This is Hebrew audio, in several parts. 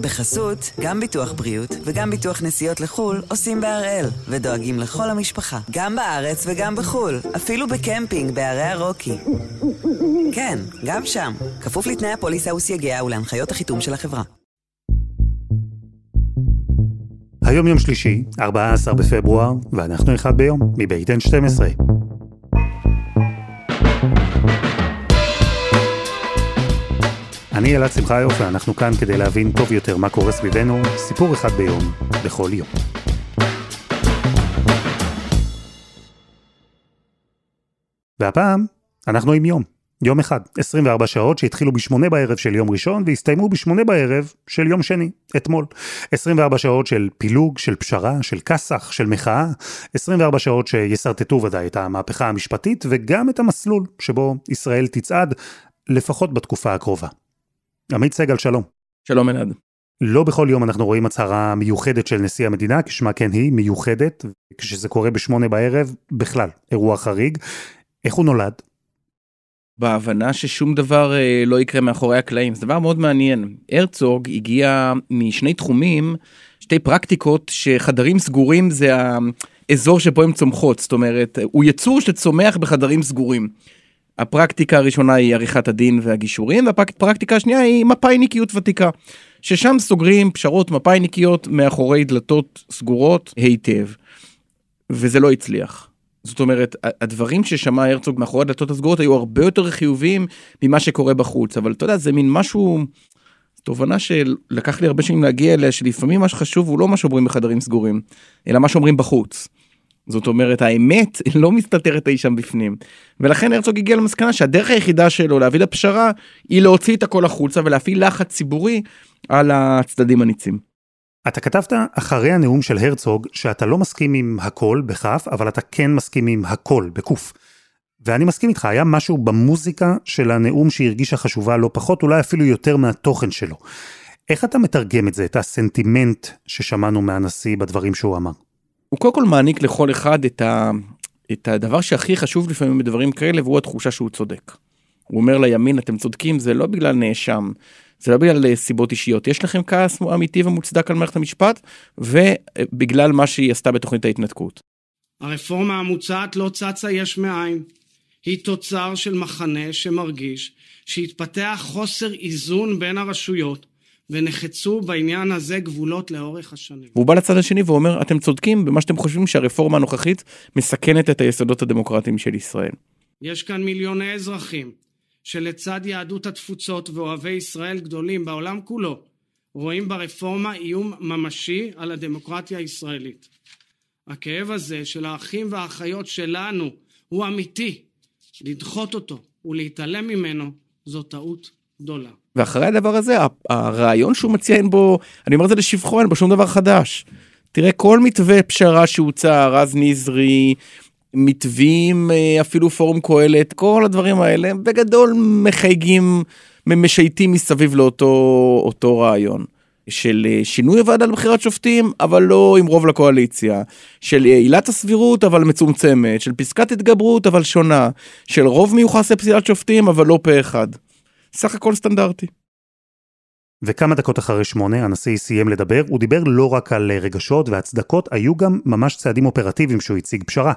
בחסות, גם ביטוח בריאות וגם ביטוח נסיעות לחו"ל עושים בהראל, ודואגים לכל המשפחה, גם בארץ וגם בחו"ל, אפילו בקמפינג בערי הרוקי. כן, גם שם, כפוף לתנאי הפוליסה וסייגיה ולהנחיות החיתום של החברה. היום יום שלישי, 14 בפברואר, ואנחנו אחד ביום, מבית N12. אני אלעד שמחיוף, ואנחנו כאן כדי להבין טוב יותר מה קורה סביבנו, סיפור אחד ביום, בכל יום. והפעם, אנחנו עם יום. יום אחד, 24 שעות שהתחילו בשמונה בערב של יום ראשון והסתיימו בשמונה בערב של יום שני, אתמול. 24 שעות של פילוג, של פשרה, של כסח, של מחאה. 24 שעות שישרטטו ודאי את המהפכה המשפטית וגם את המסלול שבו ישראל תצעד, לפחות בתקופה הקרובה. עמית סגל, שלום. שלום אלעד. לא בכל יום אנחנו רואים הצהרה מיוחדת של נשיא המדינה, כשמה כן היא, מיוחדת, כשזה קורה בשמונה בערב, בכלל, אירוע חריג. איך הוא נולד? בהבנה ששום דבר אה, לא יקרה מאחורי הקלעים. זה דבר מאוד מעניין. הרצוג הגיע משני תחומים, שתי פרקטיקות שחדרים סגורים זה האזור שבו הן צומחות. זאת אומרת, הוא יצור שצומח בחדרים סגורים. הפרקטיקה הראשונה היא עריכת הדין והגישורים, והפרקטיקה השנייה היא מפאיניקיות ותיקה. ששם סוגרים פשרות מפאיניקיות מאחורי דלתות סגורות היטב. וזה לא הצליח. זאת אומרת, הדברים ששמע הרצוג מאחורי הדלתות הסגורות היו הרבה יותר חיוביים ממה שקורה בחוץ, אבל אתה יודע, זה מין משהו, תובנה שלקח לי הרבה שנים להגיע אליה, שלפעמים מה שחשוב הוא לא מה שאומרים בחדרים סגורים, אלא מה שאומרים בחוץ. זאת אומרת, האמת לא מסתתרת אי שם בפנים. ולכן הרצוג הגיע למסקנה שהדרך היחידה שלו להביא לפשרה, היא להוציא את הכל החוצה ולהפעיל לחץ ציבורי על הצדדים הניצים. אתה כתבת אחרי הנאום של הרצוג שאתה לא מסכים עם הכל בכף, אבל אתה כן מסכים עם הכל בקוף. ואני מסכים איתך, היה משהו במוזיקה של הנאום שהרגישה חשובה לא פחות, אולי אפילו יותר מהתוכן שלו. איך אתה מתרגם את זה, את הסנטימנט ששמענו מהנשיא בדברים שהוא אמר? הוא קודם כל מעניק לכל אחד את, ה... את הדבר שהכי חשוב לפעמים בדברים כאלה, והוא התחושה שהוא צודק. הוא אומר לימין, אתם צודקים, זה לא בגלל נאשם, זה לא בגלל אה, סיבות אישיות, יש לכם כעס אמיתי ומוצדק על מערכת המשפט, ובגלל מה שהיא עשתה בתוכנית ההתנתקות. הרפורמה המוצעת לא צצה יש מאין. היא תוצר של מחנה שמרגיש שהתפתח חוסר איזון בין הרשויות, ונחצו בעניין הזה גבולות לאורך השנים. והוא בא לצד השני ואומר, אתם צודקים במה שאתם חושבים שהרפורמה הנוכחית מסכנת את היסודות הדמוקרטיים של ישראל. יש כאן מיליוני אזרחים שלצד יהדות התפוצות ואוהבי ישראל גדולים בעולם כולו רואים ברפורמה איום ממשי על הדמוקרטיה הישראלית. הכאב הזה של האחים והאחיות שלנו הוא אמיתי. לדחות אותו ולהתעלם ממנו זו טעות גדולה. ואחרי הדבר הזה, הרעיון שהוא מציע אין בו, אני אומר את זה לשבחו, אין בו שום דבר חדש. תראה, כל מתווה פשרה שהוצע, רז נזרי, מתווים, אה, אפילו פורום קהלת, כל הדברים האלה, בגדול מחייגים, משייטים מסביב לאותו רעיון. של אה, שינוי הוועדה לבחירת שופטים, אבל לא עם רוב לקואליציה. של אה, עילת הסבירות, אבל מצומצמת. של פסקת התגברות, אבל שונה. של רוב מיוחס לפסילת שופטים, אבל לא פה אחד. סך הכל סטנדרטי. וכמה דקות אחרי שמונה הנשיא סיים לדבר, הוא דיבר לא רק על רגשות והצדקות, היו גם ממש צעדים אופרטיביים שהוא הציג פשרה.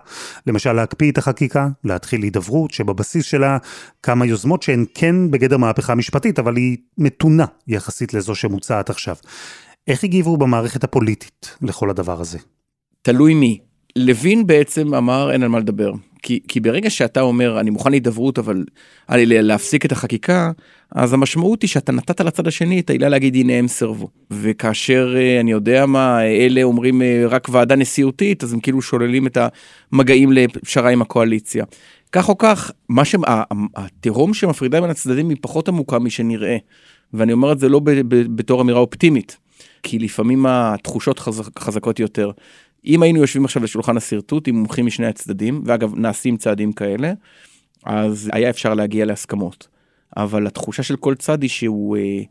למשל להקפיא את החקיקה, להתחיל הידברות שבבסיס שלה כמה יוזמות שהן כן בגדר מהפכה משפטית, אבל היא מתונה יחסית לזו שמוצעת עכשיו. איך הגיבו במערכת הפוליטית לכל הדבר הזה? תלוי מי. לוין בעצם אמר אין על מה לדבר. כי, כי ברגע שאתה אומר אני מוכן להידברות אבל להפסיק את החקיקה אז המשמעות היא שאתה נתת לצד השני את העילה להגיד הנה הם סרבו וכאשר אה, אני יודע מה אלה אומרים אה, רק ועדה נשיאותית אז הם כאילו שוללים את המגעים לפשרה עם הקואליציה. כך או כך מה שהתהום שמפרידה בין הצדדים היא פחות עמוקה משנראה ואני אומר את זה לא בתור אמירה אופטימית. כי לפעמים התחושות חזק, חזקות יותר. אם היינו יושבים עכשיו לשולחן השרטוט עם מומחים משני הצדדים, ואגב נעשים צעדים כאלה, אז היה אפשר להגיע להסכמות. אבל התחושה של כל צד היא שהוא אה,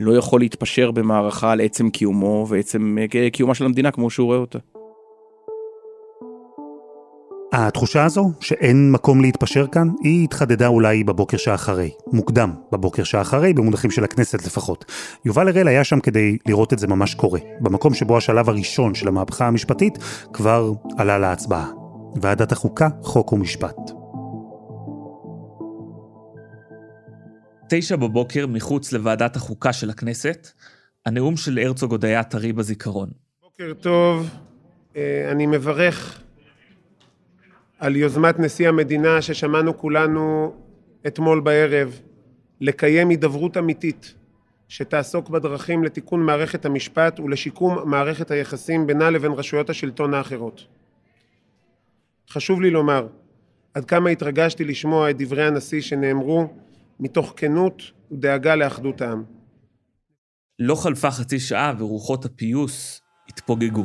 לא יכול להתפשר במערכה על עצם קיומו ועצם אה, קיומה של המדינה כמו שהוא רואה אותה. התחושה הזו, שאין מקום להתפשר כאן, היא התחדדה אולי בבוקר שאחרי. מוקדם בבוקר שאחרי, במונחים של הכנסת לפחות. יובל הראל היה שם כדי לראות את זה ממש קורה. במקום שבו השלב הראשון של המהפכה המשפטית כבר עלה להצבעה. ועדת החוקה, חוק ומשפט. תשע בבוקר מחוץ לוועדת החוקה של הכנסת, הנאום של הרצוג עוד היה טרי בזיכרון. בוקר טוב, אה, אני מברך על יוזמת נשיא המדינה ששמענו כולנו אתמול בערב, לקיים הידברות אמיתית שתעסוק בדרכים לתיקון מערכת המשפט ולשיקום מערכת היחסים בינה לבין רשויות השלטון האחרות. חשוב לי לומר עד כמה התרגשתי לשמוע את דברי הנשיא שנאמרו מתוך כנות ודאגה לאחדות העם. לא חלפה חצי שעה ורוחות הפיוס התפוגגו.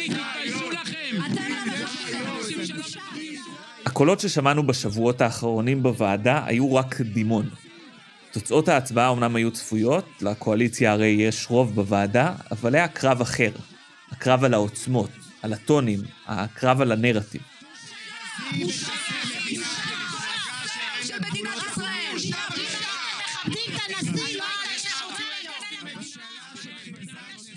הקולות ששמענו בשבועות האחרונים בוועדה היו רק קדימון. תוצאות ההצבעה אומנם היו צפויות, לקואליציה הרי יש רוב בוועדה, אבל היה קרב אחר. הקרב על העוצמות, על הטונים, הקרב על הנרטיב.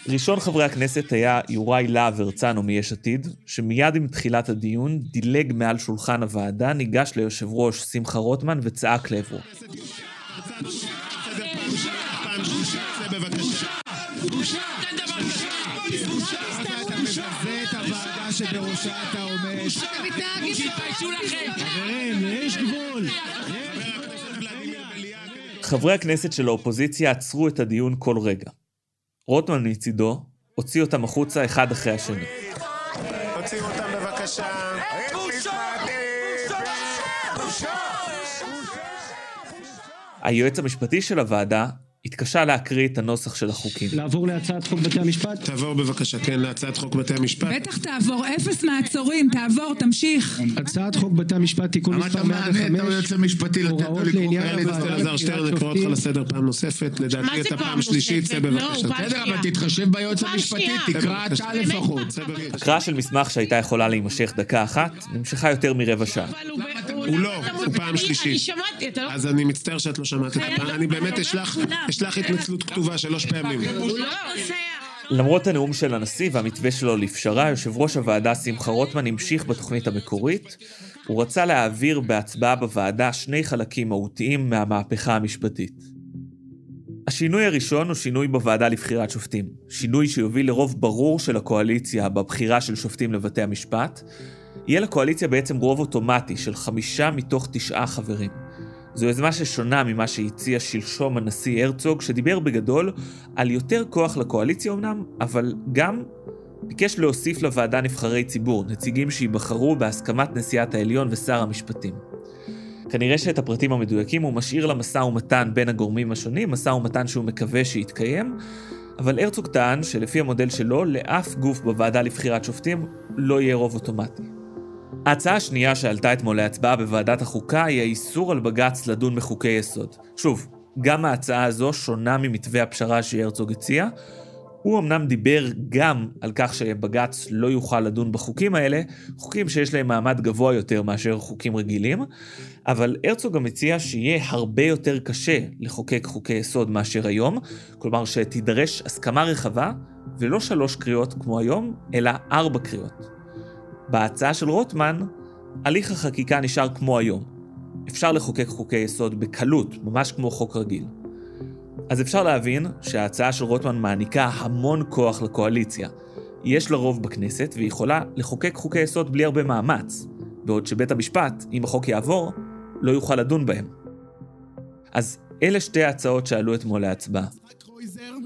ראשון חברי הכנסת היה יוראי להב הרצנו מיש עתיד, שמיד עם תחילת הדיון דילג מעל שולחן הוועדה, ניגש ליושב ראש שמחה רוטמן וצעק לעברו. חברי הכנסת של האופוזיציה עצרו את הדיון כל רגע. רוטמן מצידו הוציא אותם החוצה אחד אחרי השני. הוציאו אותם בבקשה. היועץ המשפטי של הוועדה התקשה להקריא את הנוסח של החוקים. לעבור להצעת חוק בתי המשפט? תעבור בבקשה, כן, להצעת חוק בתי המשפט. בטח תעבור, אפס מעצורים, תעבור, תמשיך. הצעת חוק בתי המשפט תיקון מספר 105. למה אתה מענה את היועץ המשפטי לתת לו לקרוא אלעזר שטרן, אני קורא אותך. לסדר פעם נוספת. לדעתי אתה פעם שלישית, צא? לא, בבקשה. בסדר. אבל תתחשב ביועץ המשפטי. תקרא אתה לפחות. הקראה של מסמך שהייתה יכולה להימשך דקה אחת, נמשכה יותר מרבע שעה. הוא לא, מוצא- פעם שלישית. לא... אז אני מצטער שאת לא שמעת את הפעם. אני באמת אשלח התנצלות כתובה שלוש פעמים. לא. למרות הנאום של הנשיא והמתווה שלו לפשרה, יושב ראש הוועדה שמחה רוטמן המשיך בתוכנית המקורית. הוא רצה להעביר בהצבעה בוועדה שני חלקים מהותיים מהמהפכה המשפטית. השינוי הראשון הוא שינוי בוועדה לבחירת שופטים. שינוי שיוביל לרוב ברור של הקואליציה בבחירה של שופטים לבתי המשפט. יהיה לקואליציה בעצם רוב אוטומטי של חמישה מתוך תשעה חברים. זו יוזמה ששונה ממה שהציע שלשום הנשיא הרצוג, שדיבר בגדול על יותר כוח לקואליציה אמנם, אבל גם ביקש להוסיף לוועדה נבחרי ציבור, נציגים שייבחרו בהסכמת נשיאת העליון ושר המשפטים. כנראה שאת הפרטים המדויקים הוא משאיר למשא ומתן בין הגורמים השונים, משא ומתן שהוא מקווה שיתקיים, אבל הרצוג טען שלפי המודל שלו, לאף גוף בוועדה לבחירת שופטים לא יהיה רוב אוטומטי. ההצעה השנייה שעלתה אתמול להצבעה בוועדת החוקה היא האיסור על בג"ץ לדון בחוקי יסוד. שוב, גם ההצעה הזו שונה ממתווה הפשרה שהרצוג הציע. הוא אמנם דיבר גם על כך שבג"ץ לא יוכל לדון בחוקים האלה, חוקים שיש להם מעמד גבוה יותר מאשר חוקים רגילים, אבל הרצוג גם הציע שיהיה הרבה יותר קשה לחוקק חוקי יסוד מאשר היום, כלומר שתידרש הסכמה רחבה, ולא שלוש קריאות כמו היום, אלא ארבע קריאות. בהצעה של רוטמן, הליך החקיקה נשאר כמו היום. אפשר לחוקק חוקי יסוד בקלות, ממש כמו חוק רגיל. אז אפשר להבין שההצעה של רוטמן מעניקה המון כוח לקואליציה. יש לה רוב בכנסת והיא יכולה לחוקק חוקי יסוד בלי הרבה מאמץ, בעוד שבית המשפט, אם החוק יעבור, לא יוכל לדון בהם. אז אלה שתי ההצעות שעלו אתמול להצבעה.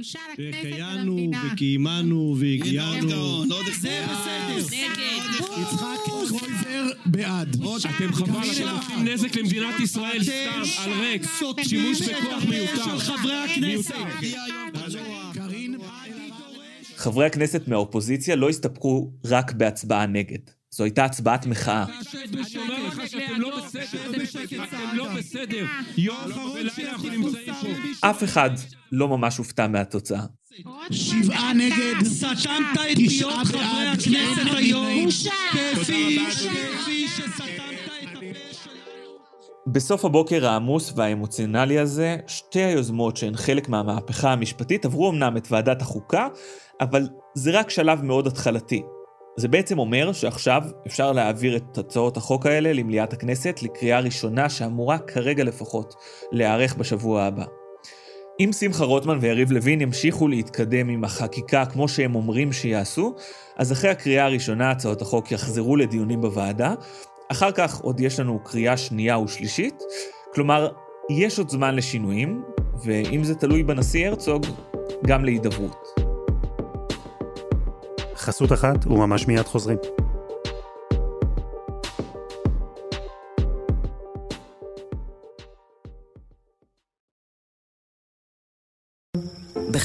שהחיינו. וקיימנו והגיענו. זה בסדר. יצחק קרויזר בעד. אתם חבל, אתם עושים נזק למדינת ישראל סתם, על ריק. שימוש בכוח מיותר. חברי הכנסת. קארין, חברי הכנסת מהאופוזיציה לא הסתפקו רק בהצבעה נגד. זו הייתה הצבעת מחאה. אני אומר לך שאתם לא בסדר, אתם לא בסדר. יום ולילה אנחנו נמצאים פה. אף אחד לא ממש הופתע מהתוצאה. שבעה נגד, סתמת את פיות חברי הכנסת היום. כפי שסתמת את הפה של... בסוף הבוקר העמוס והאמוציונלי הזה, שתי היוזמות שהן חלק מהמהפכה המשפטית עברו אמנם את ועדת החוקה, אבל זה רק שלב מאוד התחלתי. זה בעצם אומר שעכשיו אפשר להעביר את הצעות החוק האלה למליאת הכנסת לקריאה ראשונה שאמורה כרגע לפחות להיערך בשבוע הבא. אם שמחה רוטמן ויריב לוין ימשיכו להתקדם עם החקיקה כמו שהם אומרים שיעשו, אז אחרי הקריאה הראשונה הצעות החוק יחזרו לדיונים בוועדה, אחר כך עוד יש לנו קריאה שנייה ושלישית, כלומר, יש עוד זמן לשינויים, ואם זה תלוי בנשיא הרצוג, גם להידברות. חסות אחת וממש מיד חוזרים.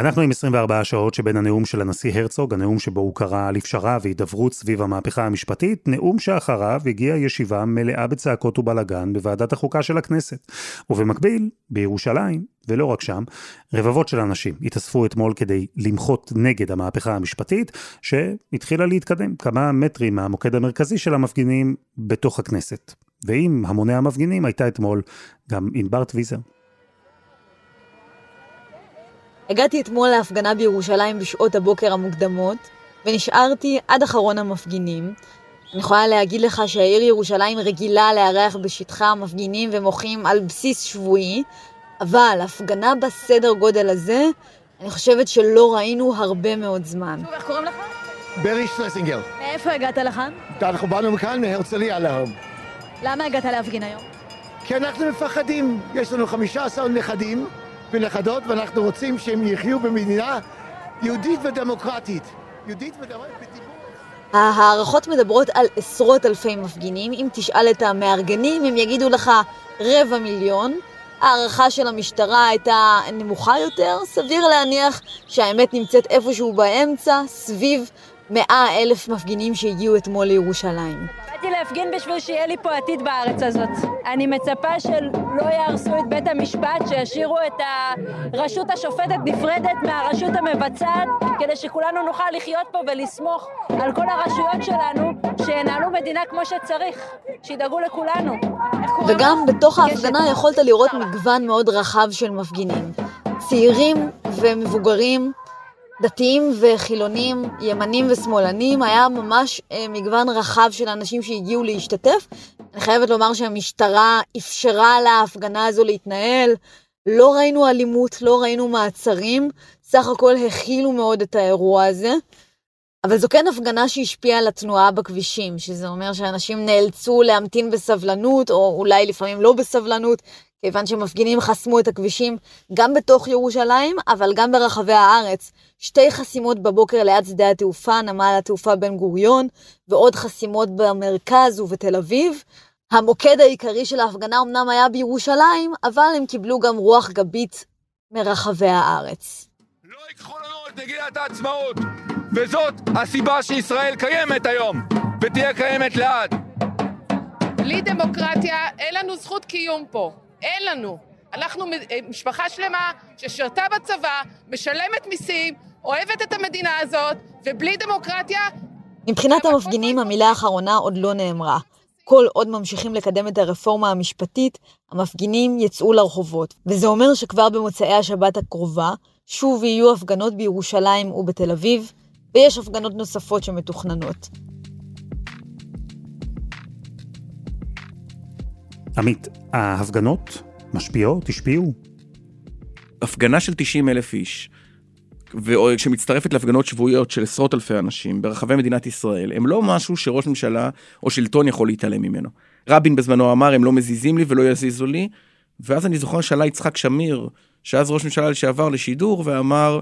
אנחנו עם 24 השעות שבין הנאום של הנשיא הרצוג, הנאום שבו הוא קרא לפשרה והידברות סביב המהפכה המשפטית, נאום שאחריו הגיעה ישיבה מלאה בצעקות ובלאגן בוועדת החוקה של הכנסת. ובמקביל, בירושלים, ולא רק שם, רבבות של אנשים התאספו אתמול כדי למחות נגד המהפכה המשפטית, שהתחילה להתקדם כמה מטרים מהמוקד המרכזי של המפגינים בתוך הכנסת. ועם המוני המפגינים הייתה אתמול גם ענבר טוויזר. הגעתי אתמול להפגנה בירושלים בשעות הבוקר המוקדמות, ונשארתי עד אחרון המפגינים. אני יכולה להגיד לך שהעיר ירושלים רגילה לארח בשטחה מפגינים ומוחים על בסיס שבועי, אבל הפגנה בסדר גודל הזה, אני חושבת שלא ראינו הרבה מאוד זמן. איך קוראים לך? ברי שלסינגר. מאיפה הגעת לכאן? אנחנו באנו מכאן מהרצליה להום. למה הגעת להפגין היום? כי אנחנו מפחדים. יש לנו 15 נכדים ונכדות, ואנחנו רוצים שהם יחיו במדינה יהודית ודמוקרטית. יהודית ודמוקרטית. ההערכות מדברות על עשרות אלפי מפגינים. אם תשאל את המארגנים, הם יגידו לך רבע מיליון. ההערכה של המשטרה הייתה נמוכה יותר, סביר להניח שהאמת נמצאת איפשהו באמצע, סביב מאה אלף מפגינים שהגיעו אתמול לירושלים. באתי להפגין בשביל שיהיה לי פה עתיד בארץ הזאת. אני מצפה שלא יהרסו את בית המשפט, שישאירו את הרשות השופטת נפרדת מהרשות המבצעת, כדי שכולנו נוכל לחיות פה ולסמוך על כל הרשויות שלנו, שינהלו מדינה כמו שצריך, שידאגו לכולנו. וגם בתוך ההפגנה יכולת לראות מגוון מאוד רחב של מפגינים. צעירים ומבוגרים, דתיים וחילונים, ימנים ושמאלנים, היה ממש אה, מגוון רחב של אנשים שהגיעו להשתתף. אני חייבת לומר שהמשטרה אפשרה להפגנה הזו להתנהל, לא ראינו אלימות, לא ראינו מעצרים, סך הכל הכילו מאוד את האירוע הזה. אבל זו כן הפגנה שהשפיעה על התנועה בכבישים, שזה אומר שאנשים נאלצו להמתין בסבלנות, או אולי לפעמים לא בסבלנות, כיוון שמפגינים חסמו את הכבישים גם בתוך ירושלים, אבל גם ברחבי הארץ. שתי חסימות בבוקר ליד שדה התעופה, נמל התעופה בן גוריון, ועוד חסימות במרכז ובתל אביב. המוקד העיקרי של ההפגנה אמנם היה בירושלים, אבל הם קיבלו גם רוח גבית מרחבי הארץ. את מגילת העצמאות, וזאת הסיבה שישראל קיימת היום, ותהיה קיימת לעד. בלי דמוקרטיה אין לנו זכות קיום פה. אין לנו. אנחנו משפחה שלמה ששירתה בצבא, משלמת מיסים, אוהבת את המדינה הזאת, ובלי דמוקרטיה... מבחינת המפגינים המילה האחרונה עוד לא נאמרה. כל עוד ממשיכים לקדם את הרפורמה המשפטית, המפגינים יצאו לרחובות. וזה אומר שכבר במוצאי השבת הקרובה, שוב יהיו הפגנות בירושלים ובתל אביב, ויש הפגנות נוספות שמתוכננות. עמית, ההפגנות משפיעות, השפיעו, הפגנה של 90 אלף איש, שמצטרפת להפגנות שבועיות של עשרות אלפי אנשים ברחבי מדינת ישראל, הם לא משהו שראש ממשלה או שלטון יכול להתעלם ממנו. רבין בזמנו אמר, הם לא מזיזים לי ולא יזיזו לי, ואז אני זוכר שעלה יצחק שמיר, שאז ראש ממשלה לשעבר לשידור, ואמר,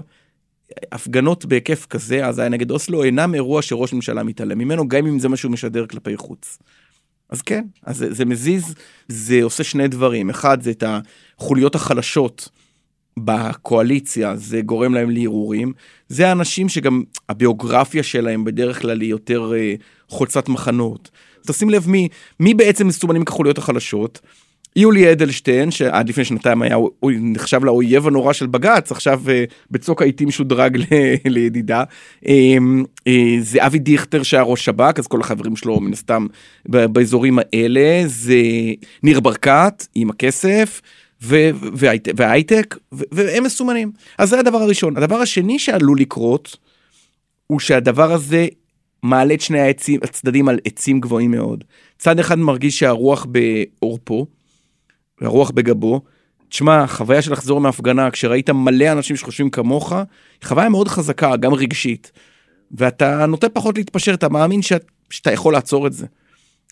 הפגנות בהיקף כזה, אז היה נגד אוסלו, אינם אירוע שראש ממשלה מתעלם ממנו, גם אם זה מה שהוא משדר כלפי חוץ. אז כן, אז זה, זה מזיז, זה עושה שני דברים. אחד, זה את החוליות החלשות בקואליציה, זה גורם להם להרהורים. זה האנשים שגם הביוגרפיה שלהם בדרך כלל היא יותר אה, חולצת מחנות. תשים לב מי, מי בעצם מסומנים כחוליות החלשות. יולי אדלשטיין, שעד לפני שנתיים היה, הוא נחשב לאויב הנורא של בג"ץ, עכשיו uh, בצוק העיתים שודרג ל, לידידה. Uh, uh, זה אבי דיכטר שהיה ראש שב"כ, אז כל החברים שלו מן הסתם באזורים האלה. זה ניר ברקת עם הכסף. וההייטק, והם מסומנים. אז זה הדבר הראשון. הדבר השני שעלול לקרות, הוא שהדבר הזה מעלה את שני העצים, הצדדים על עצים גבוהים מאוד. צד אחד מרגיש שהרוח בעורפו, והרוח בגבו. תשמע, חוויה של לחזור מהפגנה, כשראית מלא אנשים שחושבים כמוך, היא חוויה מאוד חזקה, גם רגשית. ואתה נוטה פחות להתפשר, אתה מאמין שאת, שאתה יכול לעצור את זה.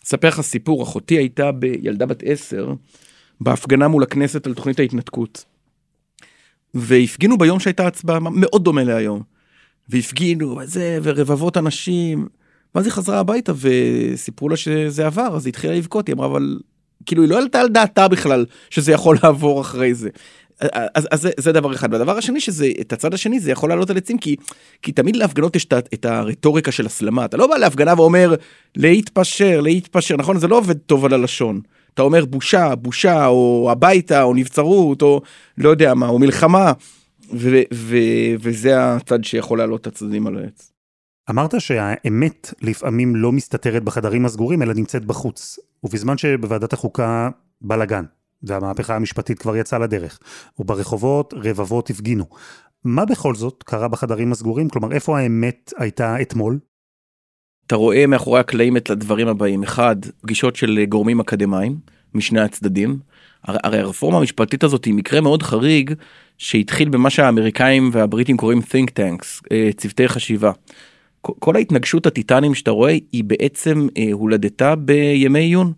אספר לך סיפור, אחותי הייתה בילדה בת עשר, בהפגנה מול הכנסת על תוכנית ההתנתקות. והפגינו ביום שהייתה הצבעה, מאוד דומה להיום. והפגינו, וזה, ורבבות אנשים. ואז היא חזרה הביתה וסיפרו לה שזה עבר, אז היא התחילה לבכות, היא אמרה, אבל כאילו היא לא העלתה על דעתה בכלל שזה יכול לעבור אחרי זה. אז, אז זה, זה דבר אחד. והדבר השני שזה, את הצד השני זה יכול לעלות על עצים, כי, כי תמיד להפגנות יש את, את הרטוריקה של הסלמה. אתה לא בא להפגנה ואומר להתפשר, להתפשר, נכון? זה לא עובד טוב על הלשון. אתה אומר בושה, בושה, או הביתה, או נבצרות, או לא יודע מה, או מלחמה, ו, ו, וזה הצד שיכול לעלות את הצדדים על העץ. אמרת שהאמת לפעמים לא מסתתרת בחדרים הסגורים, אלא נמצאת בחוץ. ובזמן שבוועדת החוקה בלאגן, והמהפכה המשפטית כבר יצאה לדרך, וברחובות רבבות הפגינו. מה בכל זאת קרה בחדרים הסגורים? כלומר, איפה האמת הייתה אתמול? אתה רואה מאחורי הקלעים את הדברים הבאים. אחד, פגישות של גורמים אקדמיים משני הצדדים. הרי הרפורמה המשפטית הזאת היא מקרה מאוד חריג שהתחיל במה שהאמריקאים והבריטים קוראים think tanks, אה, צוותי חשיבה. כל ההתנגשות הטיטנים שאתה רואה היא בעצם אה, הולדתה בימי עיון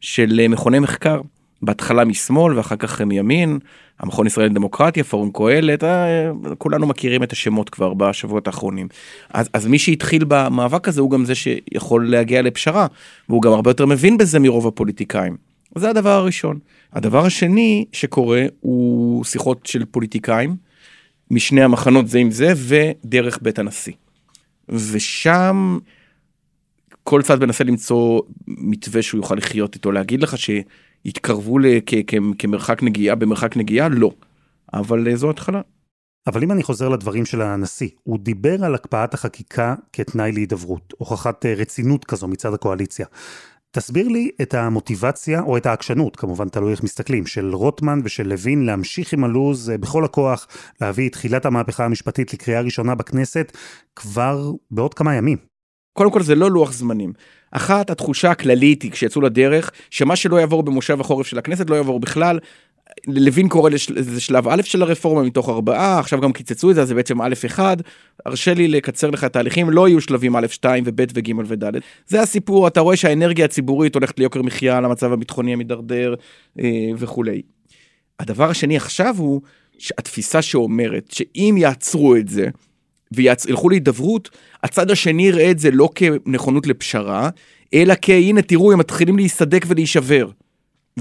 של אה, מכוני מחקר. בהתחלה משמאל ואחר כך מימין, המכון ישראל לדמוקרטיה, פורום קהלת, אה, כולנו מכירים את השמות כבר בשבועות האחרונים. אז, אז מי שהתחיל במאבק הזה הוא גם זה שיכול להגיע לפשרה, והוא גם הרבה יותר מבין בזה מרוב הפוליטיקאים. זה הדבר הראשון. הדבר השני שקורה הוא שיחות של פוליטיקאים, משני המחנות זה עם זה, ודרך בית הנשיא. ושם כל צד מנסה למצוא מתווה שהוא יוכל לחיות איתו, להגיד לך שיתקרבו כמרחק נגיעה במרחק נגיעה? לא. אבל אה, זו התחלה. אבל אם אני חוזר לדברים של הנשיא, הוא דיבר על הקפאת החקיקה כתנאי להידברות, הוכחת אה, רצינות כזו מצד הקואליציה. תסביר לי את המוטיבציה, או את העקשנות, כמובן תלוי איך מסתכלים, של רוטמן ושל לוין להמשיך עם הלו"ז אה, בכל הכוח, להביא את תחילת המהפכה המשפטית לקריאה ראשונה בכנסת כבר בעוד כמה ימים. קודם כל זה לא לוח זמנים. אחת, התחושה הכללית היא כשיצאו לדרך, שמה שלא יעבור במושב החורף של הכנסת לא יעבור בכלל. לוין קורא לזה שלב א' של הרפורמה מתוך ארבעה, עכשיו גם קיצצו את זה, זה בעצם א' אחד. הרשה לי לקצר לך את ההליכים, לא יהיו שלבים א', 2 וב' וג' וד'. זה הסיפור, אתה רואה שהאנרגיה הציבורית הולכת ליוקר מחיה, למצב הביטחוני המידרדר אה, וכולי. הדבר השני עכשיו הוא התפיסה שאומרת שאם יעצרו את זה, וילכו להידברות, הצד השני יראה את זה לא כנכונות לפשרה, אלא כהנה תראו הם מתחילים להיסדק ולהישבר.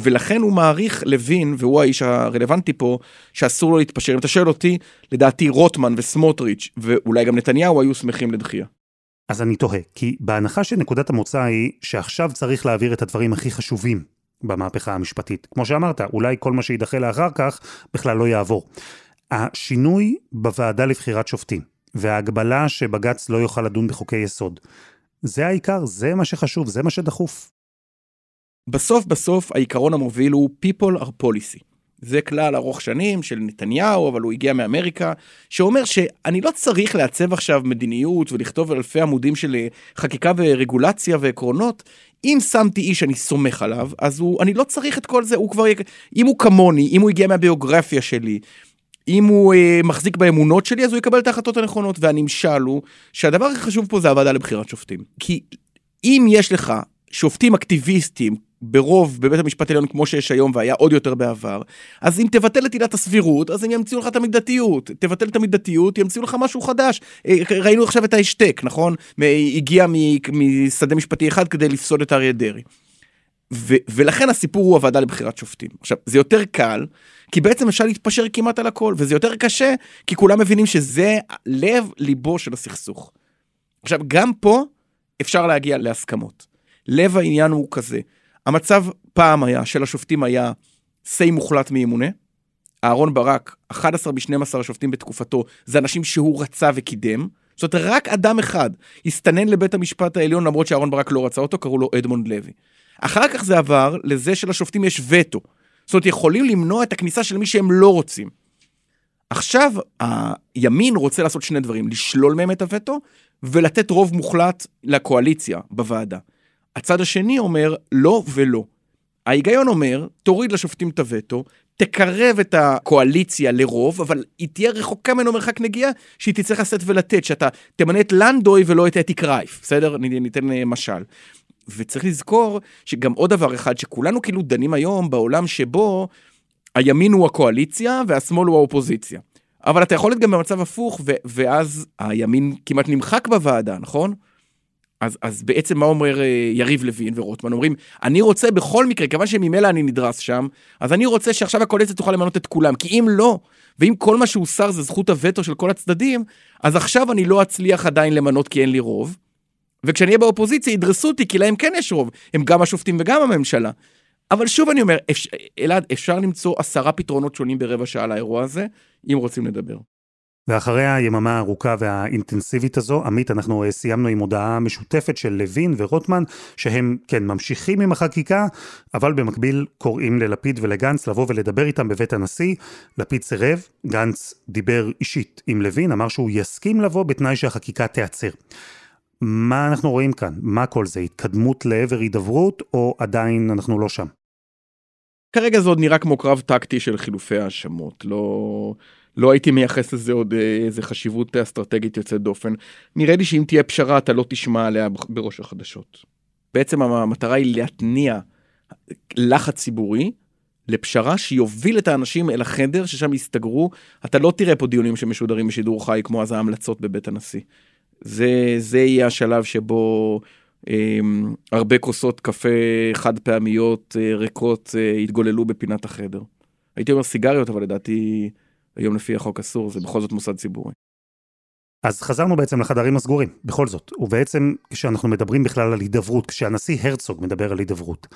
ולכן הוא מעריך לוין, והוא האיש הרלוונטי פה, שאסור לו להתפשר. אם אתה שואל אותי, לדעתי רוטמן וסמוטריץ', ואולי גם נתניהו, היו שמחים לדחייה. אז אני תוהה, כי בהנחה שנקודת המוצא היא שעכשיו צריך להעביר את הדברים הכי חשובים במהפכה המשפטית. כמו שאמרת, אולי כל מה שיידחה לאחר כך בכלל לא יעבור. השינוי בוועדה לבחירת שופטים, וההגבלה שבג"ץ לא יוכל לדון בחוקי יסוד, זה העיקר, זה מה שחשוב, זה מה שדחוף. בסוף בסוף העיקרון המוביל הוא people are policy. זה כלל ארוך שנים של נתניהו, אבל הוא הגיע מאמריקה, שאומר שאני לא צריך לעצב עכשיו מדיניות ולכתוב אלפי עמודים של אה, חקיקה ורגולציה ועקרונות. אם שמתי איש אני סומך עליו, אז הוא, אני לא צריך את כל זה, הוא כבר, אם הוא כמוני, אם הוא הגיע מהביוגרפיה שלי, אם הוא אה, מחזיק באמונות שלי, אז הוא יקבל את ההחלטות הנכונות. והנמשל הוא שהדבר הכי חשוב פה זה הוועדה לבחירת שופטים. כי אם יש לך שופטים אקטיביסטים ברוב בבית המשפט העליון כמו שיש היום והיה עוד יותר בעבר, אז אם תבטל את עילת הסבירות, אז הם ימציאו לך את המידתיות. תבטל את המידתיות, ימציאו לך משהו חדש. אה, ראינו עכשיו את ההשתק, נכון? הגיע משדה משפטי אחד כדי לפסול את אריה דרעי. ו- ולכן הסיפור הוא הוועדה לבחירת שופטים. עכשיו, זה יותר קל, כי בעצם אפשר להתפשר כמעט על הכל, וזה יותר קשה, כי כולם מבינים שזה לב ליבו של הסכסוך. עכשיו, גם פה אפשר להגיע להסכמות. לב העניין הוא כזה, המצב פעם היה, של השופטים היה say מוחלט מימונה. אהרון ברק, 11 מ-12 השופטים בתקופתו, זה אנשים שהוא רצה וקידם. זאת אומרת, רק אדם אחד הסתנן לבית המשפט העליון, למרות שאהרון ברק לא רצה אותו, קראו לו אדמונד לוי. אחר כך זה עבר לזה שלשופטים יש וטו. זאת אומרת, יכולים למנוע את הכניסה של מי שהם לא רוצים. עכשיו, הימין רוצה לעשות שני דברים, לשלול מהם את הווטו, ולתת רוב מוחלט לקואליציה בוועדה. הצד השני אומר לא ולא. ההיגיון אומר, תוריד לשופטים את הווטו, תקרב את הקואליציה לרוב, אבל היא תהיה רחוקה ממנו מרחק נגיעה, שהיא תצטרך לשאת ולתת, שאתה תמנה את לנדוי ולא את אתי קרייף, בסדר? ניתן אה, משל. וצריך לזכור שגם עוד דבר אחד, שכולנו כאילו דנים היום בעולם שבו הימין הוא הקואליציה והשמאל הוא האופוזיציה. אבל אתה יכול להיות גם במצב הפוך, ו- ואז הימין כמעט נמחק בוועדה, נכון? אז, אז בעצם מה אומר אה, יריב לוין ורוטמן? אומרים, אני רוצה בכל מקרה, כיוון שממילא אני נדרס שם, אז אני רוצה שעכשיו הקואליציה תוכל למנות את כולם, כי אם לא, ואם כל מה שהוסר זה זכות הווטו של כל הצדדים, אז עכשיו אני לא אצליח עדיין למנות כי אין לי רוב, וכשאני אהיה באופוזיציה ידרסו אותי, כי להם כן יש רוב, הם גם השופטים וגם הממשלה. אבל שוב אני אומר. אלעד, אפשר למצוא עשרה פתרונות שונים ברבע שעה לאירוע הזה, אם רוצים לדבר. ואחרי היממה הארוכה והאינטנסיבית הזו, עמית, אנחנו אה, סיימנו עם הודעה משותפת של לוין ורוטמן, שהם, כן, ממשיכים עם החקיקה, אבל במקביל קוראים ללפיד ולגנץ לבוא ולדבר איתם בבית הנשיא. לפיד סירב, גנץ דיבר אישית עם לוין, אמר שהוא יסכים לבוא בתנאי שהחקיקה תיעצר. מה אנחנו רואים כאן? מה כל זה? התקדמות לעבר הידברות, או עדיין אנחנו לא שם? כרגע זה עוד נראה כמו קרב טקטי של חילופי האשמות, לא... לא הייתי מייחס לזה עוד אה, איזה חשיבות אסטרטגית יוצאת דופן. נראה לי שאם תהיה פשרה אתה לא תשמע עליה בראש החדשות. בעצם המטרה היא להתניע לחץ ציבורי לפשרה שיוביל את האנשים אל החדר ששם יסתגרו. אתה לא תראה פה דיונים שמשודרים בשידור חי כמו אז ההמלצות בבית הנשיא. זה, זה יהיה השלב שבו אה, הרבה כוסות קפה חד פעמיות אה, ריקות אה, יתגוללו בפינת החדר. הייתי אומר סיגריות אבל לדעתי היום לפי החוק אסור, זה בכל זאת מוסד ציבורי. אז חזרנו בעצם לחדרים הסגורים, בכל זאת. ובעצם כשאנחנו מדברים בכלל על הידברות, כשהנשיא הרצוג מדבר על הידברות,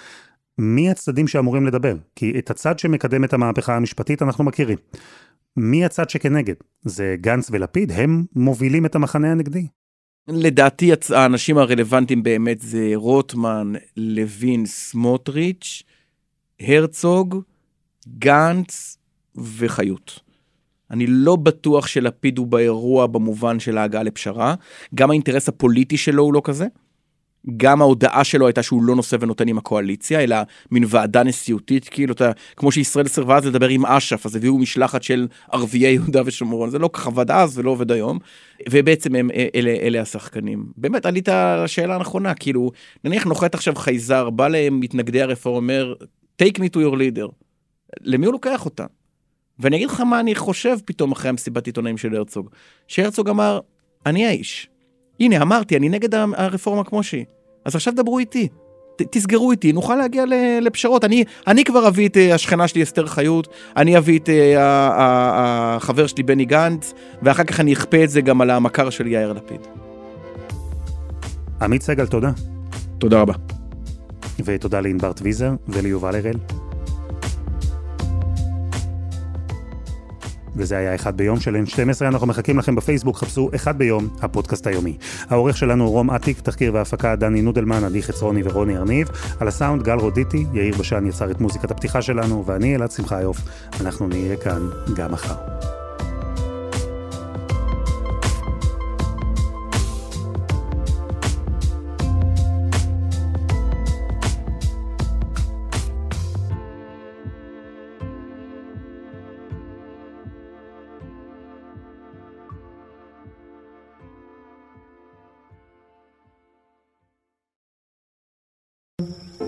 מי הצדדים שאמורים לדבר? כי את הצד שמקדם את המהפכה המשפטית אנחנו מכירים. מי הצד שכנגד? זה גנץ ולפיד? הם מובילים את המחנה הנגדי? לדעתי האנשים הרלוונטיים באמת זה רוטמן, לוין, סמוטריץ', הרצוג, גנץ וחיות. אני לא בטוח שלפיד הוא באירוע במובן של ההגעה לפשרה. גם האינטרס הפוליטי שלו הוא לא כזה. גם ההודעה שלו הייתה שהוא לא נושא ונותן עם הקואליציה, אלא מין ועדה נשיאותית, כאילו, אתה, כמו שישראל סירבה אז לדבר עם אש"ף, אז הביאו משלחת של ערביי יהודה ושומרון, זה לא ככה עבד אז ולא עובד היום, ובעצם הם, אלה, אלה השחקנים. באמת, עלית על השאלה הנכונה, כאילו, נניח נוחת עכשיו חייזר, בא למתנגדי הרפורמה, אומר, take me to your leader. למי הוא לוקח אותה? ואני אגיד לך מה אני חושב פתאום אחרי המסיבת עיתונאים של הרצוג. שהרצוג אמר, אני האיש. הנה, אמרתי, אני נגד הרפורמה כמו שהיא. אז עכשיו דברו איתי. ת, תסגרו איתי, נוכל להגיע לפשרות. אני, אני כבר אביא את אה, השכנה שלי אסתר חיות, אני אביא את אה, החבר שלי בני גנץ, ואחר כך אני אכפה את זה גם על המכר של יאיר לפיד. עמית סגל, תודה. תודה רבה. ותודה לענבר טוויזר וליובל הראל. וזה היה אחד ביום של N12, אנחנו מחכים לכם בפייסבוק, חפשו אחד ביום, הפודקאסט היומי. העורך שלנו רום אטיק, תחקיר והפקה דני נודלמן, עדי חצרוני ורוני ארניב, על הסאונד גל רודיטי, יאיר בשן יצר את מוזיקת הפתיחה שלנו, ואני אלעד שמחיוף, אנחנו נהיה כאן גם מחר.